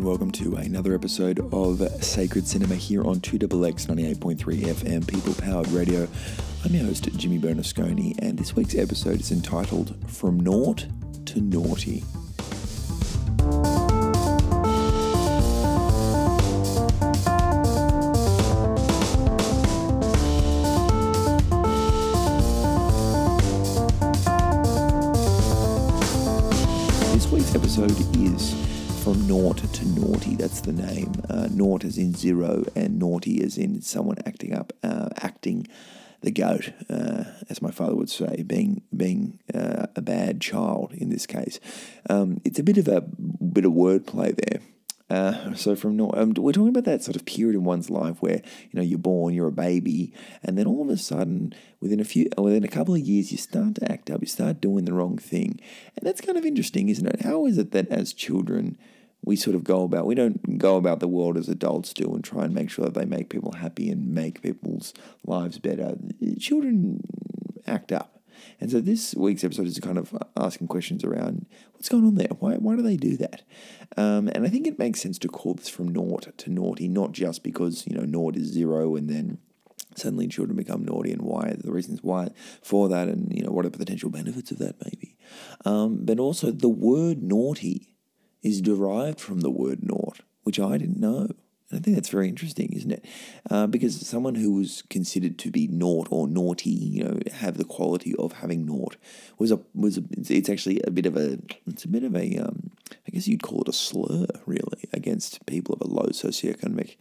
and welcome to another episode of Sacred Cinema here on 2XX 98.3 FM People Powered Radio. I'm your host, Jimmy Bernasconi, and this week's episode is entitled From Naught to Naughty. The name. Uh, naught in zero, and naughty as in someone acting up, uh, acting the goat, uh, as my father would say, being being uh, a bad child in this case. Um, it's a bit of a bit of wordplay there. Uh, so from um, we're talking about that sort of period in one's life where you know you're born, you're a baby, and then all of a sudden, within a few, within a couple of years, you start to act up, you start doing the wrong thing, and that's kind of interesting, isn't it? How is it that as children we sort of go about we don't go about the world as adults do and try and make sure that they make people happy and make people's lives better. Children act up. And so this week's episode is kind of asking questions around what's going on there. Why, why do they do that? Um, and I think it makes sense to call this from naught to naughty, not just because you know naught is zero and then suddenly children become naughty and why the reasons why for that and you know what are the potential benefits of that maybe, um, but also the word naughty is derived from the word naught, which I didn't know. And I think that's very interesting, isn't it? Uh, because someone who was considered to be naught or naughty, you know, have the quality of having naught, was a was a, it's actually a bit of a it's a bit of a um, I guess you'd call it a slur, really, against people of a low socioeconomic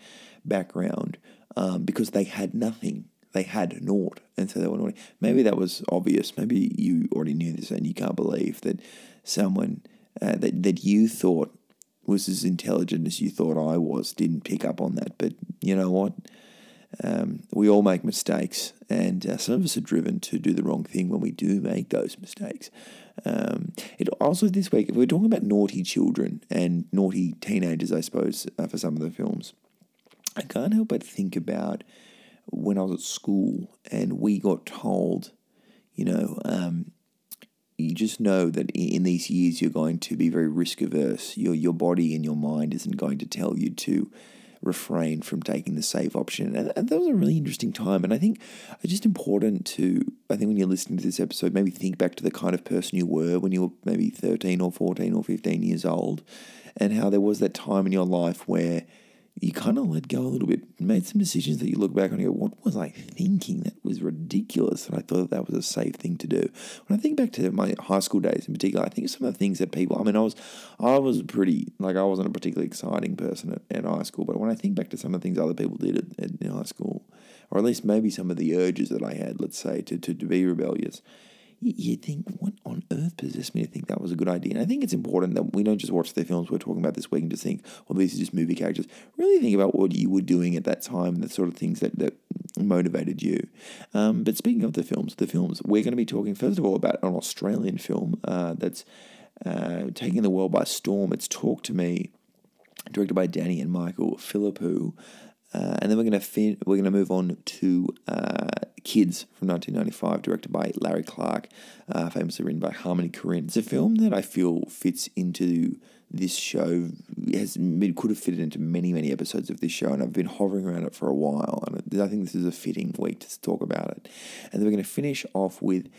background um, because they had nothing. They had naught, and so they were naughty. Maybe that was obvious. Maybe you already knew this, and you can't believe that someone uh, that that you thought was as intelligent as you thought I was didn't pick up on that. But you know what? Um, we all make mistakes, and uh, some of us are driven to do the wrong thing when we do make those mistakes. Um, it also this week we're talking about naughty children and naughty teenagers, I suppose, uh, for some of the films. I can't help but think about when I was at school and we got told, you know, um, you just know that in these years you're going to be very risk averse. Your your body and your mind isn't going to tell you to refrain from taking the safe option. And, and that was a really interesting time. And I think it's just important to I think when you're listening to this episode, maybe think back to the kind of person you were when you were maybe 13 or 14 or 15 years old and how there was that time in your life where you kind of let go a little bit, made some decisions that you look back on and go, what was I thinking? That was ridiculous. And I thought that, that was a safe thing to do. When I think back to my high school days in particular, I think some of the things that people, I mean, I was, I was pretty, like, I wasn't a particularly exciting person at, at high school, but when I think back to some of the things other people did at, at, in high school, or at least maybe some of the urges that I had, let's say, to, to, to be rebellious, you think, what on earth possessed me to think that was a good idea? And I think it's important that we don't just watch the films we're talking about this week and just think, well, these are just movie characters. Really think about what you were doing at that time, and the sort of things that, that motivated you. Um, but speaking of the films, the films, we're going to be talking, first of all, about an Australian film uh, that's uh, taking the world by storm. It's Talk to Me, directed by Danny and Michael Philippou. Uh, and then we're gonna fin- we're gonna move on to uh, Kids from 1995, directed by Larry Clark, uh, famously written by Harmony Korine. It's a film that I feel fits into this show. has it could have fitted into many many episodes of this show, and I've been hovering around it for a while. And I think this is a fitting week to talk about it. And then we're gonna finish off with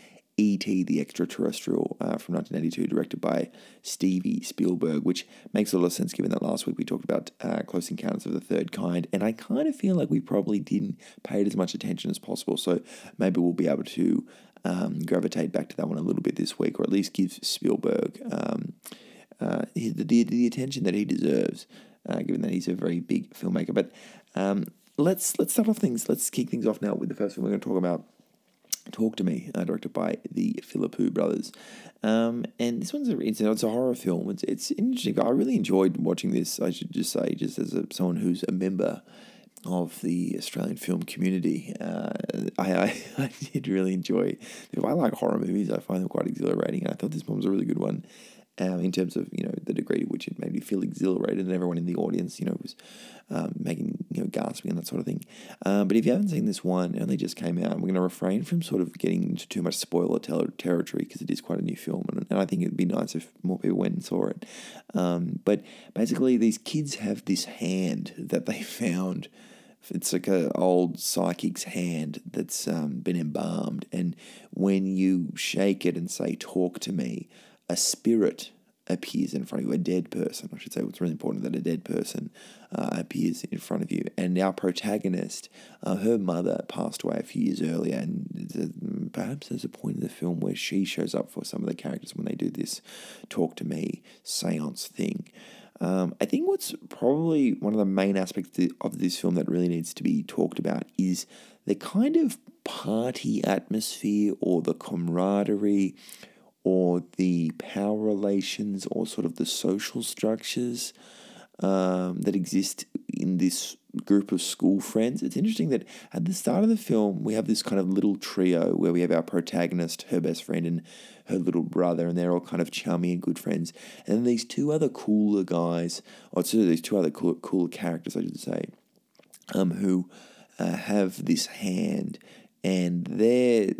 E.T. the Extraterrestrial uh, from 1982, directed by Stevie Spielberg, which makes a lot of sense given that last week we talked about uh, Close Encounters of the Third Kind. And I kind of feel like we probably didn't pay it as much attention as possible. So maybe we'll be able to um, gravitate back to that one a little bit this week, or at least give Spielberg um, uh, the, the, the, attention that he deserves, uh, given that he's a very big filmmaker. But um, let's let's start off things. Let's kick things off now with the first one we're going to talk about. Talk to Me, uh, directed by the Philippou brothers. Um, and this one's a, it's, it's a horror film. It's, it's interesting. I really enjoyed watching this, I should just say, just as a, someone who's a member of the Australian film community. Uh, I, I, I, did really enjoy If I like horror movies, I find them quite exhilarating. And I thought this one was a really good one um, in terms of you know the degree to which it made me feel exhilarated, and everyone in the audience you know was um, making you know gasping and that sort of thing. Um, but if you haven't seen this one, it only just came out. We're going to refrain from sort of getting into too much spoiler ter- territory because it is quite a new film, and, and, I think it'd be nice if more people went and saw it. Um, but basically, these kids have this hand that they found. It's like an old psychic's hand that's um, been embalmed, and when you shake it and say "talk to me," a spirit appears in front of you, a dead person, I should say. It's really important that a dead person uh, appears in front of you. And our protagonist, uh, her mother passed away a few years earlier, and perhaps there's a point in the film where she shows up for some of the characters when they do this talk to me seance thing. Um, I think what's probably one of the main aspects of this film that really needs to be talked about is the kind of party atmosphere or the camaraderie or the power relations or sort of the social structures um, that exist in this group of school friends. It's interesting that at the start of the film, we have this kind of little trio where we have our protagonist, her best friend, and her little brother, and they're all kind of chummy and good friends. And then these two other cooler guys, or so these two other cooler, cooler characters, I should say, um, who uh, have this hand and they're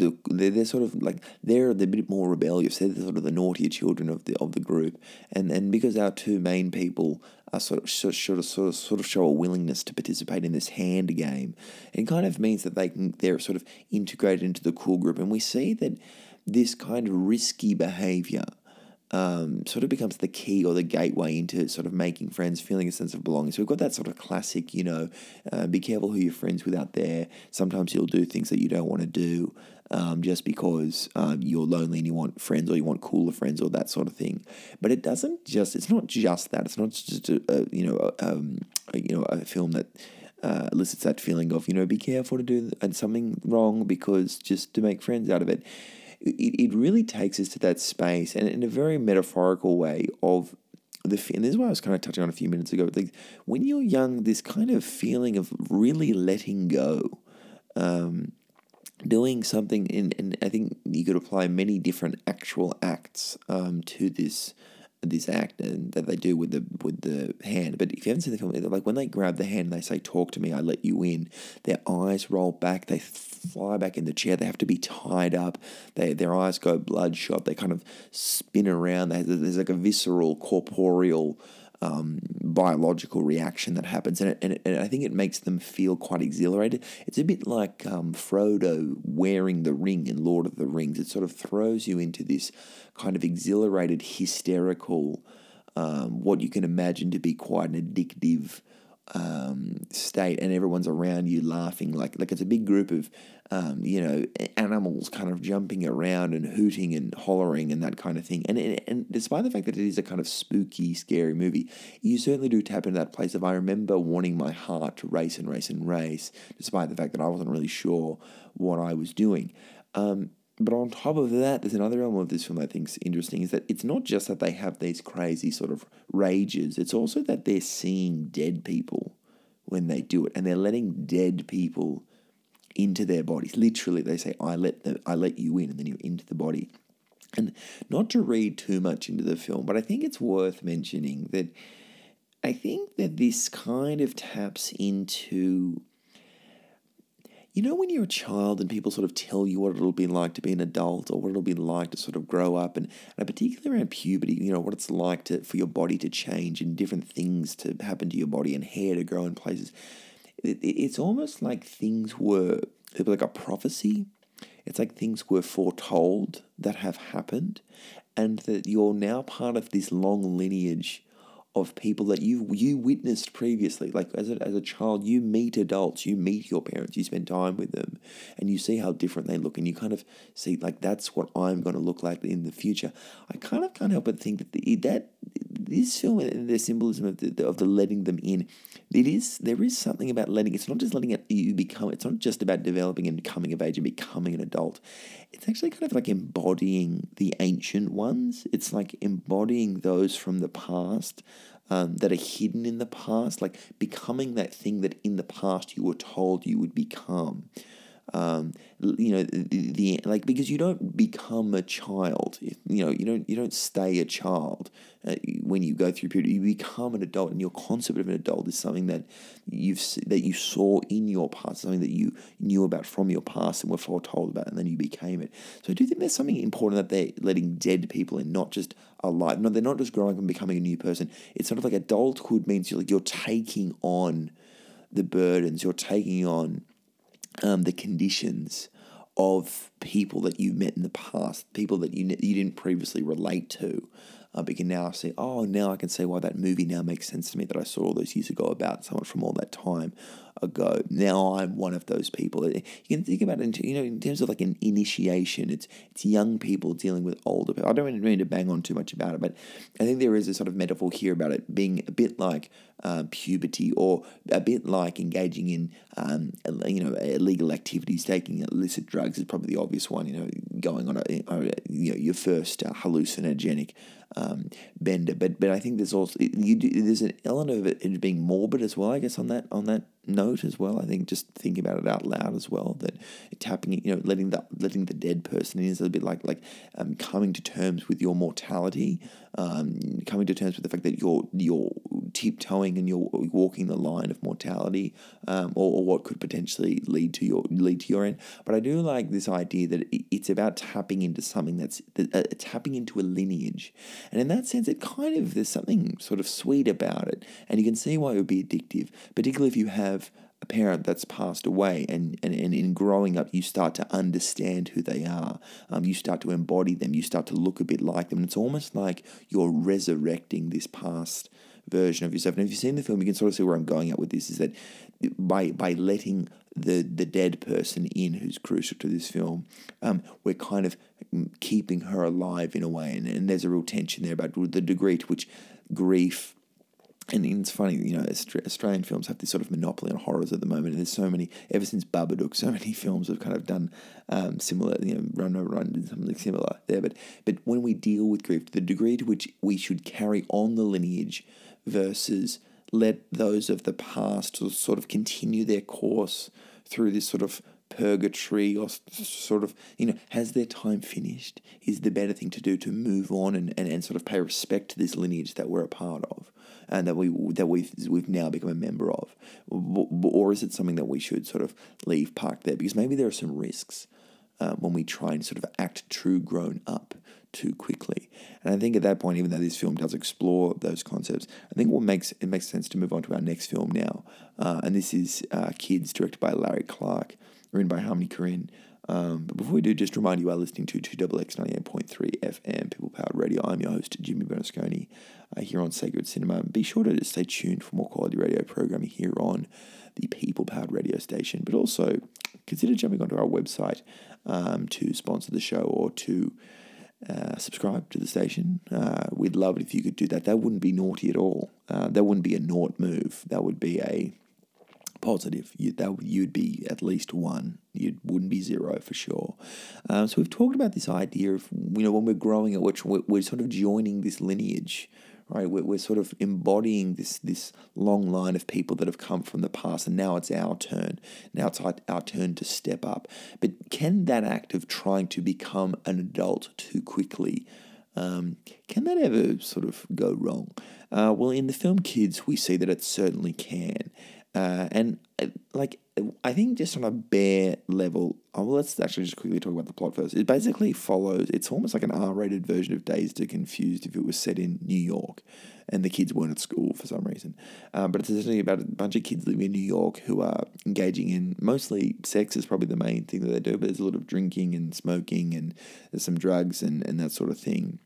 the they're, they're sort of like they're the bit more rebellious. They're sort of the naughtier children of the of the group, and and because our two main people are sort of sort of sort of sort of show a willingness to participate in this hand game, it kind of means that they can they're sort of integrated into the cool group, and we see that this kind of risky behavior um, sort of becomes the key or the gateway into sort of making friends, feeling a sense of belonging. So we've got that sort of classic, you know, uh, be careful who you're friends with out there. Sometimes you'll do things that you don't want to do um, just because um, you're lonely and you want friends or you want cooler friends or that sort of thing. But it doesn't just, it's not just that. It's not just, a, a you know, a, um, a, you know, a film that uh, elicits that feeling of, you know, be careful to do something wrong because just to make friends out of it it, it really takes us to that space and in a very metaphorical way of the and this is what I was kind of touching on a few minutes ago. Like when you're young, this kind of feeling of really letting go, um, doing something, in, and I think you could apply many different actual acts um, to this this act and that they do with the with the hand. But if you haven't seen the film, like when they grab the hand and they say "Talk to me, I let you in," their eyes roll back, they fly back in the chair. They have to be tied up. They their eyes go bloodshot. They kind of spin around. They, there's like a visceral, corporeal um, biological reaction that happens, and, it, and, it, and, I think it makes them feel quite exhilarated. It's a bit like um, Frodo wearing the ring in Lord of the Rings. It sort of throws you into this kind of exhilarated, hysterical, um, what you can imagine to be quite an addictive um, state, and everyone's around you laughing like like it's a big group of um, you know animals kind of jumping around and hooting and hollering and that kind of thing. And and despite the fact that it is a kind of spooky, scary movie, you certainly do tap into that place of I remember wanting my heart to race and race and race, despite the fact that I wasn't really sure what I was doing. Um, but on top of that, there's another element of this film I think is interesting is that it's not just that they have these crazy sort of rages, it's also that they're seeing dead people when they do it and they're letting dead people into their bodies. Literally, they say, I let, the, I let you in, and then you're into the body. And not to read too much into the film, but I think it's worth mentioning that I think that this kind of taps into you know, when you're a child and people sort of tell you what it'll be like to be an adult or what it'll be like to sort of grow up, and, and particularly around puberty, you know, what it's like to, for your body to change and different things to happen to your body and hair to grow in places. It, it, it's almost like things were, like a prophecy. It's like things were foretold that have happened, and that you're now part of this long lineage of people that you you witnessed previously. Like as a, as a child, you meet adults, you meet your parents, you spend time with them, and you see how different they look, and you kind of see like that's what I'm going to look like in the future. I kind of can't help but think that the, that this film and the symbolism of the, of the letting them in, it is there is something about letting. It's not just letting it you become. It's not just about developing and coming of age and becoming an adult. It's actually kind of like embodying the ancient ones. It's like embodying those from the past um, that are hidden in the past, like becoming that thing that in the past you were told you would become. Um, you know the, the like because you don't become a child. You know you don't you don't stay a child uh, when you go through puberty. You become an adult, and your concept of an adult is something that you've that you saw in your past, something that you knew about from your past and were foretold about, and then you became it. So I do think there's something important that they're letting dead people in, not just alive. No, they're not just growing and becoming a new person. It's sort of like adulthood means you're like you're taking on the burdens, you're taking on um, the conditions of people that you met in the past, people that you you didn't previously relate to. Uh, but you can now see, oh, now I can see why that movie now makes sense to me that I saw all those years ago about someone from all that time ago. Now I'm one of those people. You can think about it, in, you know, in terms of like an initiation. It's it's young people dealing with older people. I don't really mean to bang on too much about it, but I think there is a sort of metaphor here about it being a bit like um, puberty or a bit like engaging in um, you know illegal activities, taking illicit drugs is probably the obvious one. You know, going on a, a you know your first uh, hallucinogenic um, bender. But but I think there's also do, there's an element of it being morbid as well. I guess on that on that note as well. I think just thinking about it out loud as well. That tapping, you know, letting the letting the dead person in is a bit like like um, coming to terms with your mortality, um, coming to terms with the fact that you're you're tiptoeing and you're walking the line of mortality, um, or, or what could potentially lead to your lead to your end. But I do like this idea that it's about tapping into something that's uh, tapping into a lineage, and in that sense, it kind of there's something sort of sweet about it, and you can see why it would be addictive, particularly if you have a parent that's passed away and, and, and in growing up you start to understand who they are. Um, you start to embody them. You start to look a bit like them. And it's almost like you're resurrecting this past version of yourself. And if you've seen the film, you can sort of see where I'm going at with this is that by by letting the the dead person in who's crucial to this film, um, we're kind of keeping her alive in a way. And, and there's a real tension there about the degree to which grief and it's funny, you know, Australian films have this sort of monopoly on horrors at the moment, and there's so many, ever since Babadook, so many films have kind of done um, similar, you know, Run Rabbit Run did something similar there. But but when we deal with grief, the degree to which we should carry on the lineage versus let those of the past sort of continue their course through this sort of purgatory or sort of, you know, has their time finished? Is the better thing to do to move on and, and, and sort of pay respect to this lineage that we're a part of and that we that we've we've now become a member of, or is it something that we should sort of leave parked there? Because maybe there are some risks um, when we try and sort of act true grown up too quickly. And I think at that point, even though this film does explore those concepts, I think what makes it makes sense to move on to our next film now. Uh, and this is uh, Kids, directed by Larry Clark, written by Harmony Korine. Um, but before we do, just remind you are listening to 2XX 98.3 FM, People Powered Radio. I'm your host, Jimmy Bernasconi, uh, here on Sacred Cinema. Be sure to stay tuned for more quality radio programming here on the People Powered Radio station. But also consider jumping onto our website um, to sponsor the show or to uh, subscribe to the station. Uh, we'd love it if you could do that. That wouldn't be naughty at all. Uh, that wouldn't be a naught move. That would be a positive. You, that you'd be at least one. You wouldn't be zero for sure. Um, so we've talked about this idea of you know when we're growing up, which we're, we're sort of joining this lineage right? We're, we're sort of embodying this this long line of people that have come from the past, and now it's our turn. Now it's our, our turn to step up. But can that act of trying to become an adult too quickly, um, can that ever sort of go wrong? Uh, well, in the film Kids, we see that it certainly can. Uh, and uh, like I think just on a bare level, oh, well, let's actually just quickly talk about the plot first. It basically follows. It's almost like an R-rated version of Dazed and Confused if it was set in New York, and the kids weren't at school for some reason. Um, but it's essentially about a bunch of kids living in New York who are engaging in mostly sex is probably the main thing that they do, but there's a lot of drinking and smoking and there's some drugs and and that sort of thing.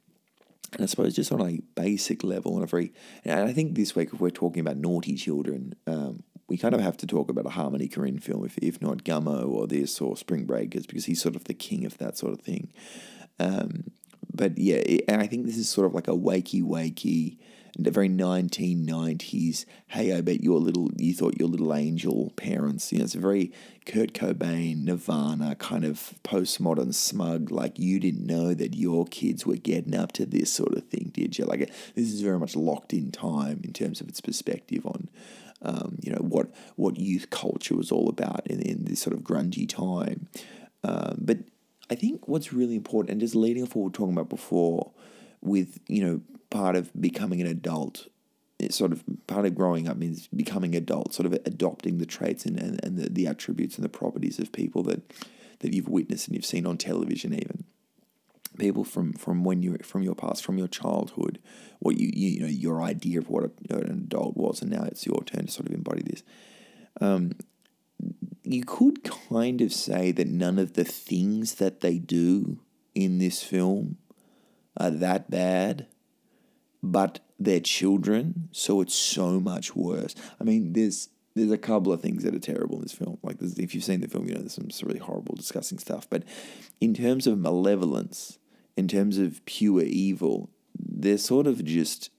And I suppose just on a basic level, and a very, and I think this week if we're talking about naughty children, um, we kind of have to talk about a Harmony Korine film, if, if not Gummo or this or Spring Breakers, because he's sort of the king of that sort of thing. Um, but yeah, it, I think this is sort of like a wakey wakey, the very 1990s. Hey, I bet your little, you thought your little angel parents. You know, it's a very Kurt Cobain, Nirvana kind of postmodern smug. Like you didn't know that your kids were getting up to this sort of thing, did you? Like this is very much locked in time in terms of its perspective on um, you know what what youth culture was all about in, in this sort of grungy time. Um, but I think what's really important, and just leading off what we were talking about before, with you know part of becoming an adult, it's sort of part of growing up means becoming adult, sort of adopting the traits and, and, and the, the attributes and the properties of people that that you've witnessed and you've seen on television even people from from when you from your past, from your childhood, what you you, you know your idea of what a, an adult was, and now it's your turn to sort of embody this. Um, you could kind of say that none of the things that they do in this film are that bad, but they're children, so it's so much worse. I mean, there's there's a couple of things that are terrible in this film. Like, if you've seen the film, you know there's some really horrible, disgusting stuff. But in terms of malevolence, in terms of pure evil, they're sort of just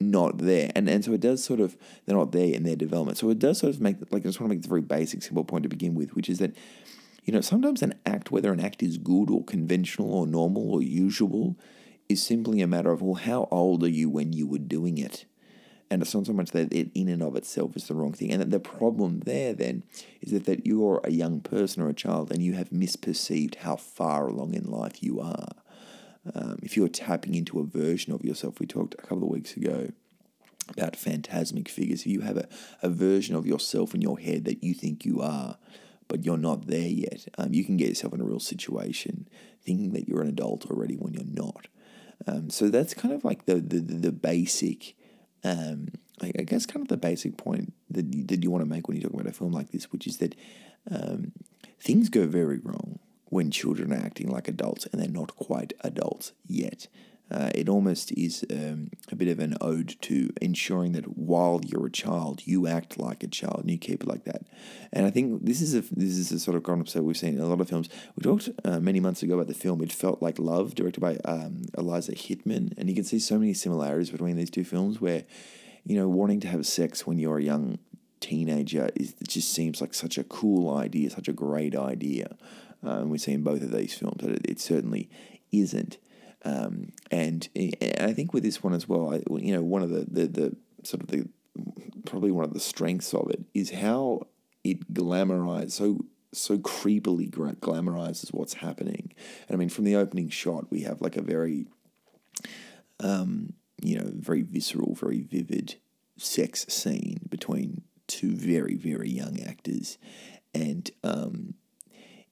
not there. And and so it does sort of they're not there in their development. So it does sort of make like I just want to make the very basic simple point to begin with, which is that you know, sometimes an act, whether an act is good or conventional or normal or usual, is simply a matter of well, how old are you when you were doing it? And it's not so much that it in and of itself is the wrong thing. And the problem there then is that, that you're a young person or a child and you have misperceived how far along in life you are. Um, if you're tapping into a version of yourself, we talked a couple of weeks ago about phantasmic figures. If you have a, a version of yourself in your head that you think you are, but you're not there yet, um, you can get yourself in a real situation thinking that you're an adult already when you're not. Um, so that's kind of like the the, the basic, um, I guess, kind of the basic point that you, that you want to make when you talk about a film like this, which is that um, things go very wrong when children are acting like adults and they're not quite adults yet. Uh, it almost is um, a bit of an ode to ensuring that while you're a child, you act like a child and you keep it like that. And I think this is a this is a sort of concept we've seen in a lot of films. We talked uh, many months ago about the film "It Felt Like Love," directed by um, Eliza Hittman, and you can see so many similarities between these two films. Where you know wanting to have sex when you're a young teenager is it just seems like such a cool idea, such a great idea. Um, we see in both of these films that it, it certainly isn't. Um, and, and I think with this one as well, I, you know, one of the, the, the sort of the probably one of the strengths of it is how it glamorizes so so creepily glamorizes what's happening. And I mean, from the opening shot, we have like a very, um, you know, very visceral, very vivid sex scene between two very very young actors, and um,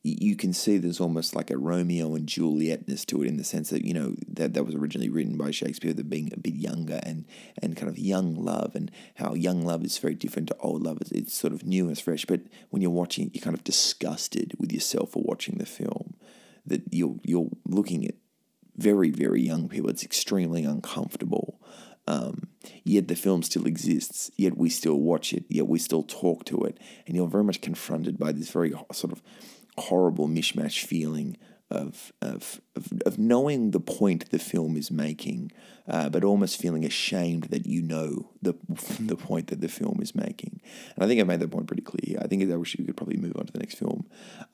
you can see there's almost like a Romeo and Julietness to it in the sense that you know that that was originally written by Shakespeare, that being a bit younger and and kind of young love and how young love is very different to old love. It's, it's sort of new and fresh, but when you're watching it, you're kind of disgusted with yourself for watching the film. That you're you're looking at very very young people. It's extremely uncomfortable. Um, yet the film still exists. Yet we still watch it. Yet we still talk to it, and you're very much confronted by this very sort of horrible mishmash feeling of, of, of, of, knowing the point the film is making, uh, but almost feeling ashamed that you know the, the point that the film is making. And I think I've made that point pretty clear. I think I wish we could probably move on to the next film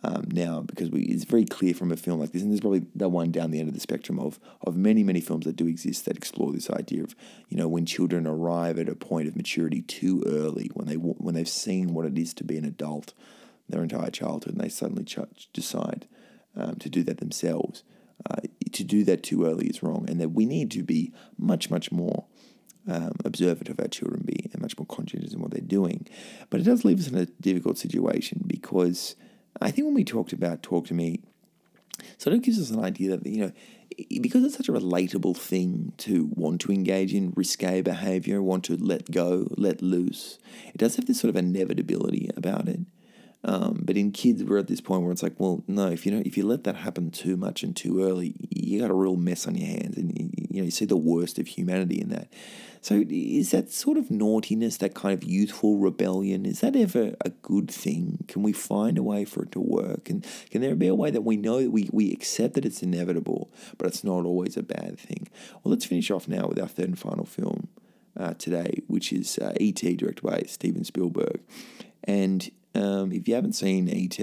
um, now because we, it's very clear from a film like this, and there's probably the one down the end of the spectrum of, of many, many films that do exist that explore this idea of, you know, when children arrive at a point of maturity too early, when, they, when they've seen what it is to be an adult their entire childhood, and they suddenly ch- decide um, to do that themselves. Uh, to do that too early is wrong, and that we need to be much, much more um, observant of our children, be and much more conscientious in what they're doing. But it does leave us in a difficult situation because I think when we talked about talk to me, sort of gives us an idea that you know because it's such a relatable thing to want to engage in risque behavior, want to let go, let loose, it does have this sort of inevitability about it. Um, but in kids, we're at this point where it's like, well, no, if you know, if you let that happen too much and too early, you got a real mess on your hands, and you, you know you see the worst of humanity in that. So, is that sort of naughtiness, that kind of youthful rebellion, is that ever a good thing? Can we find a way for it to work? And can there be a way that we know that we, we accept that it's inevitable, but it's not always a bad thing? Well, let's finish off now with our third and final film uh, today, which is uh, E.T., directed by Steven Spielberg. And um, if you haven't seen ET,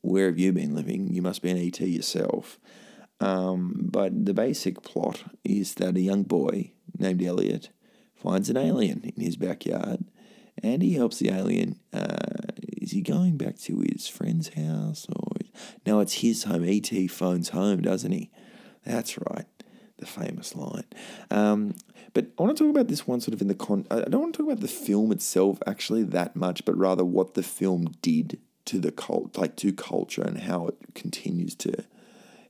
where have you been living? You must be an ET yourself. Um, but the basic plot is that a young boy named Elliot finds an alien in his backyard and he helps the alien. Uh, is he going back to his friend's house or no? It's his home. ET phones home, doesn't he? That's right, the famous line. Um, but I want to talk about this one sort of in the con. I don't want to talk about the film itself actually that much, but rather what the film did to the cult, like to culture, and how it continues to,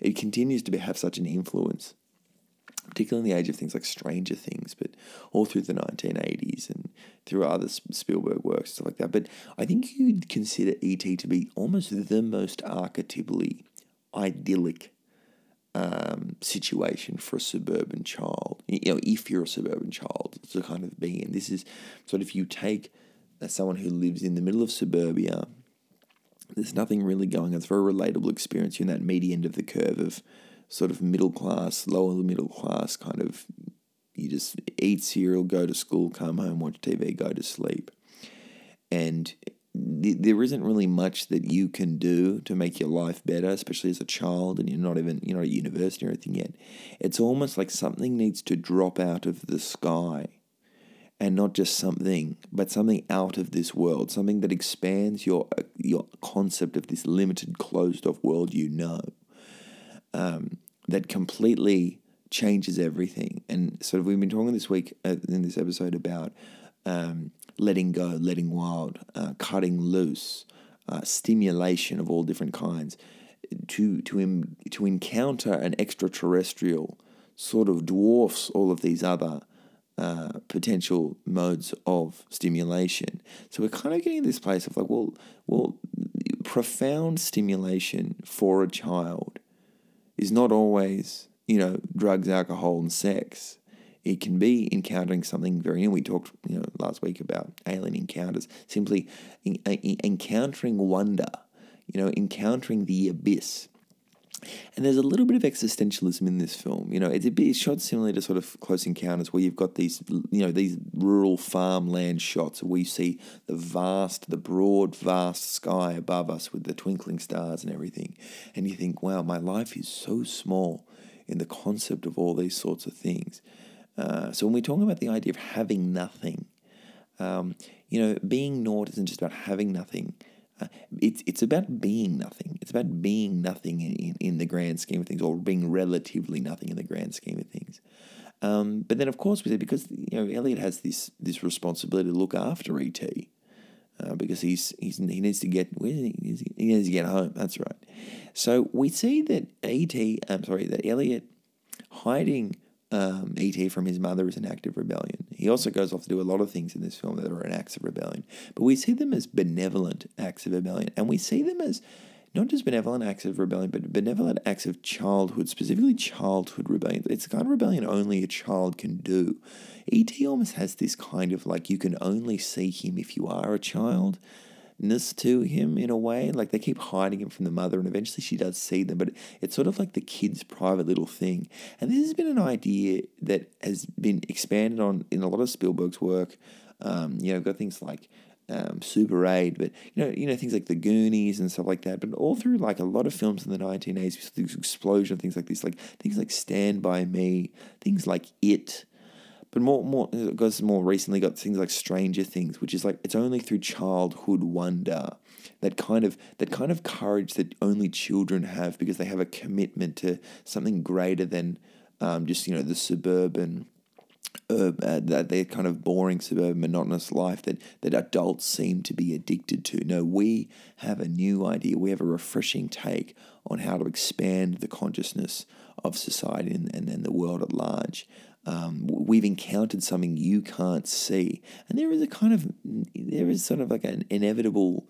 it continues to be, have such an influence particularly in the age of things like Stranger Things, but all through the 1980s and through other Spielberg works, stuff like that. But I think you'd consider E.T. to be almost the most archetypally idyllic um, situation for a suburban child. You know, if you're a suburban child to kind of be in. This is sort of if you take someone who lives in the middle of suburbia, there's nothing really going on. It's a very relatable experience. You're in that meaty end of the curve of sort of middle class, lower middle class kind of. You just eat cereal, go to school, come home, watch TV, go to sleep. And there isn't really much that you can do to make your life better, especially as a child, and you're not even you're not at university or anything yet. It's almost like something needs to drop out of the sky, and not just something, but something out of this world, something that expands your your concept of this limited, closed off world you know um, that completely changes everything. And sort of, we've been talking this week uh, in this episode about um, letting go, letting wild, uh, cutting loose, uh, stimulation of all different kinds. To to to encounter an extraterrestrial sort of dwarfs all of these other uh, potential modes of stimulation. So we're kind of getting this place of like, well, well, profound stimulation for a child is not always, you know, drugs, alcohol, and sex. It can be encountering something very new. We talked, you know, last week about alien encounters. Simply uh, encountering wonder, you know, encountering the abyss. And there's a little bit of existentialism in this film. You know, it's a bit it's shot similarly to sort of Close Encounters, where you've got these, you know, these rural farmland shots where you see the vast, the broad, vast sky above us with the twinkling stars and everything, and you think, wow, my life is so small in the concept of all these sorts of things. Uh, so when we talk about the idea of having nothing, um, you know, being naught isn't just about having nothing. Uh, it's it's about being nothing. It's about being nothing in, in, in, the grand scheme of things, or being relatively nothing in the grand scheme of things. Um, but then, of course, we say because you know Elliot has this this responsibility to look after ET, uh, because he's, he's he needs to get he? he needs to get home. That's right. So we see that ET, I'm sorry, that Elliot hiding um, E.T. from his mother is an act of rebellion. He also goes off to do a lot of things in this film that are an acts of rebellion. But we see them as benevolent acts of rebellion. And we see them as not just benevolent acts of rebellion, but benevolent acts of childhood, specifically childhood rebellion. It's the kind of rebellion only a child can do. E.T. almost has this kind of like you can only see him if you are a child ness to him in a way. Like they keep hiding him from the mother, and eventually she does see them, but it's sort of like the kid's private little thing. And this has been an idea that has been expanded on in a lot of Spielberg's work. Um, you know, got things like um, Super 8, but you know, you know things like the Goonies and stuff like that. But all through like a lot of films in the 1980s, this explosion of things like this, like things like Stand by Me, things like It, but more, more, goes more recently got things like Stranger Things, which is like it's only through childhood wonder, that kind of that kind of courage that only children have because they have a commitment to something greater than um, just you know the suburban. Uh, that their kind of boring suburban monotonous life that, that adults seem to be addicted to. No, we have a new idea. We have a refreshing take on how to expand the consciousness of society and, and, and the world at large um, we've encountered something you can't see. And there is a kind of, there is sort of like an inevitable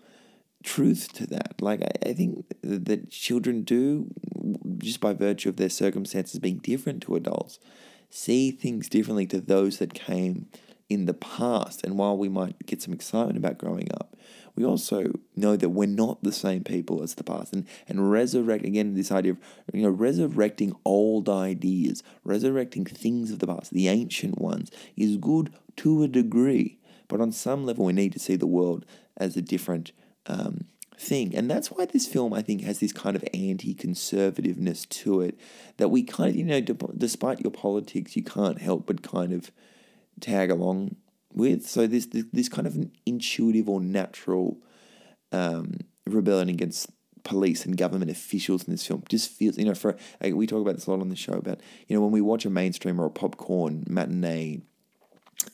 truth to that. Like, I, I think that children do, just by virtue of their circumstances being different to adults, see things differently to those that came in the past. And while we might get some excitement about growing up, we also know that we're not the same people as the past. And, and resurrect, again, this idea of, you know, resurrecting old ideas, resurrecting things of the past, the ancient ones, is good to a degree. But on some level, we need to see the world as a different um, thing. And that's why this film, I think, has this kind of anti conservativeness to it that we kind of, you know, despite your politics, you can't help but kind of tag along with. So this this, this kind of an intuitive or natural um, rebellion against police and government officials in this film just feels you know for like, we talk about this a lot on the show about you know when we watch a mainstream or a popcorn matinee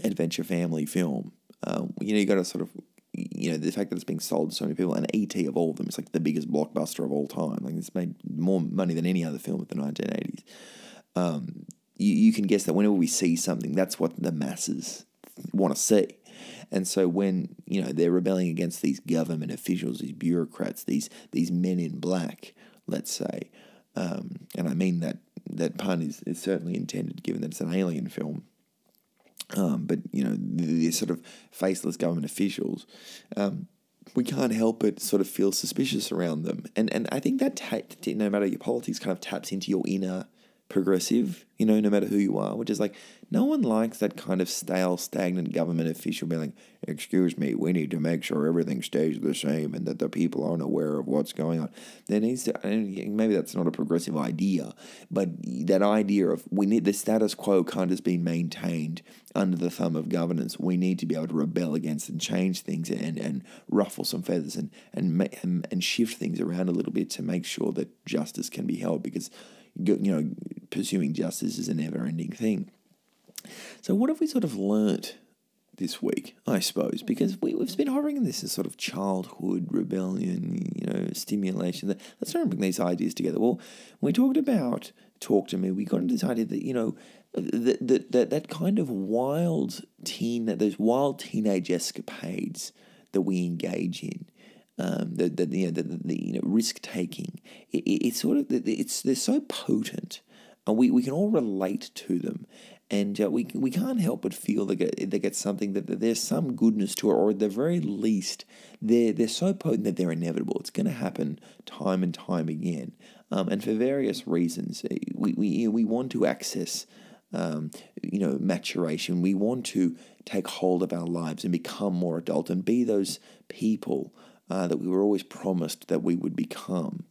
adventure family film um, you know you got to sort of you know the fact that it's being sold to so many people and ET of all of them is like the biggest blockbuster of all time like it's made more money than any other film of the 1980s um, you, you can guess that whenever we see something that's what the masses want to see and so when you know they're rebelling against these government officials, these bureaucrats, these these men in black, let's say, um, and I mean that that pun is, is certainly intended, given that it's an alien film. Um, but you know these sort of faceless government officials, um, we can't help but sort of feel suspicious around them, and and I think that ta- no matter your politics, kind of taps into your inner progressive, you know, no matter who you are, which is like no one likes that kind of stale, stagnant government official being like, excuse me, we need to make sure everything stays the same and that the people aren't aware of what's going on. There needs to, maybe that's not a progressive idea, but that idea of we need the status quo can't just be maintained under the thumb of governance. We need to be able to rebel against and change things and, and ruffle some feathers and, and, and, and shift things around a little bit to make sure that justice can be held because you know, pursuing justice is a never ending thing. So, what have we sort of learnt this week, I suppose? Because we, we've been hovering in this as sort of childhood rebellion, you know, stimulation. Let's try and bring these ideas together. Well, we talked about Talk to Me, we got into this idea that, you know, that, that, that, that kind of wild teen, those wild teenage escapades that we engage in um, the, the, you know, the, the you know, risk taking. It, it, it's sort of it's they're so potent, and we, we can all relate to them, and uh, we we can't help but feel get they get something that, that there's some goodness to it, or at the very least, they're they're so potent that they're inevitable. It's going to happen time and time again, um, and for various reasons, uh, we we we want to access. Um, you know, maturation. We want to take hold of our lives and become more adult and be those people uh, that we were always promised that we would become.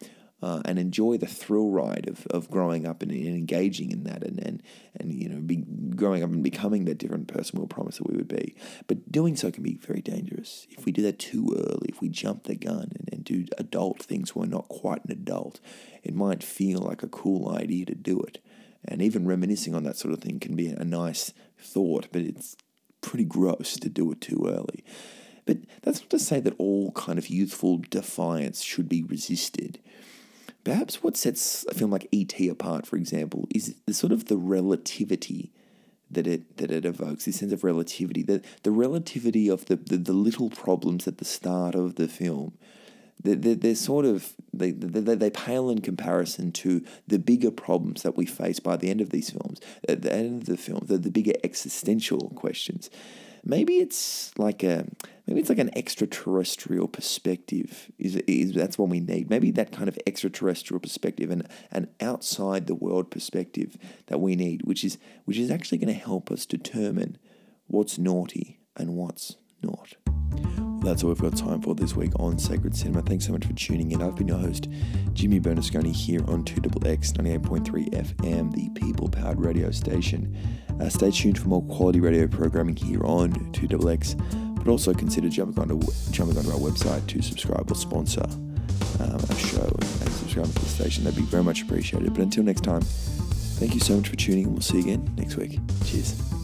Uh, and enjoy the thrill ride of, of growing up and, and engaging in that and, and, and you know be, growing up and becoming that different person we were promised that we would be. But doing so can be very dangerous. If we do that too early, if we jump the gun and, and do adult things when we're not quite an adult, it might feel like a cool idea to do it. And even reminiscing on that sort of thing can be a nice thought, but it's pretty gross to do it too early. But that's not to say that all kind of youthful defiance should be resisted. Perhaps what sets a film like E.T. apart, for example, is the sort of the relativity that it that it evokes, this sense of relativity, the, the relativity of the, the, the little problems at the start of the film. They're, they're, sort of they, they, they pale in comparison to the bigger problems that we face by the end of these films at the end of the film the, the bigger existential questions maybe it's like a maybe it's like an extraterrestrial perspective is, is that's what we need maybe that kind of extraterrestrial perspective and an outside the world perspective that we need which is which is actually going to help us determine what's naughty and what's not that's all we've got time for this week on Sacred Cinema. Thanks so much for tuning in. I've been your host, Jimmy Bernasconi, here on 2XX 98.3 FM, the people powered radio station. Uh, stay tuned for more quality radio programming here on 2XX, but also consider jumping onto, jumping onto our website to subscribe or sponsor um, our show and subscribe to the station. That'd be very much appreciated. But until next time, thank you so much for tuning, and we'll see you again next week. Cheers.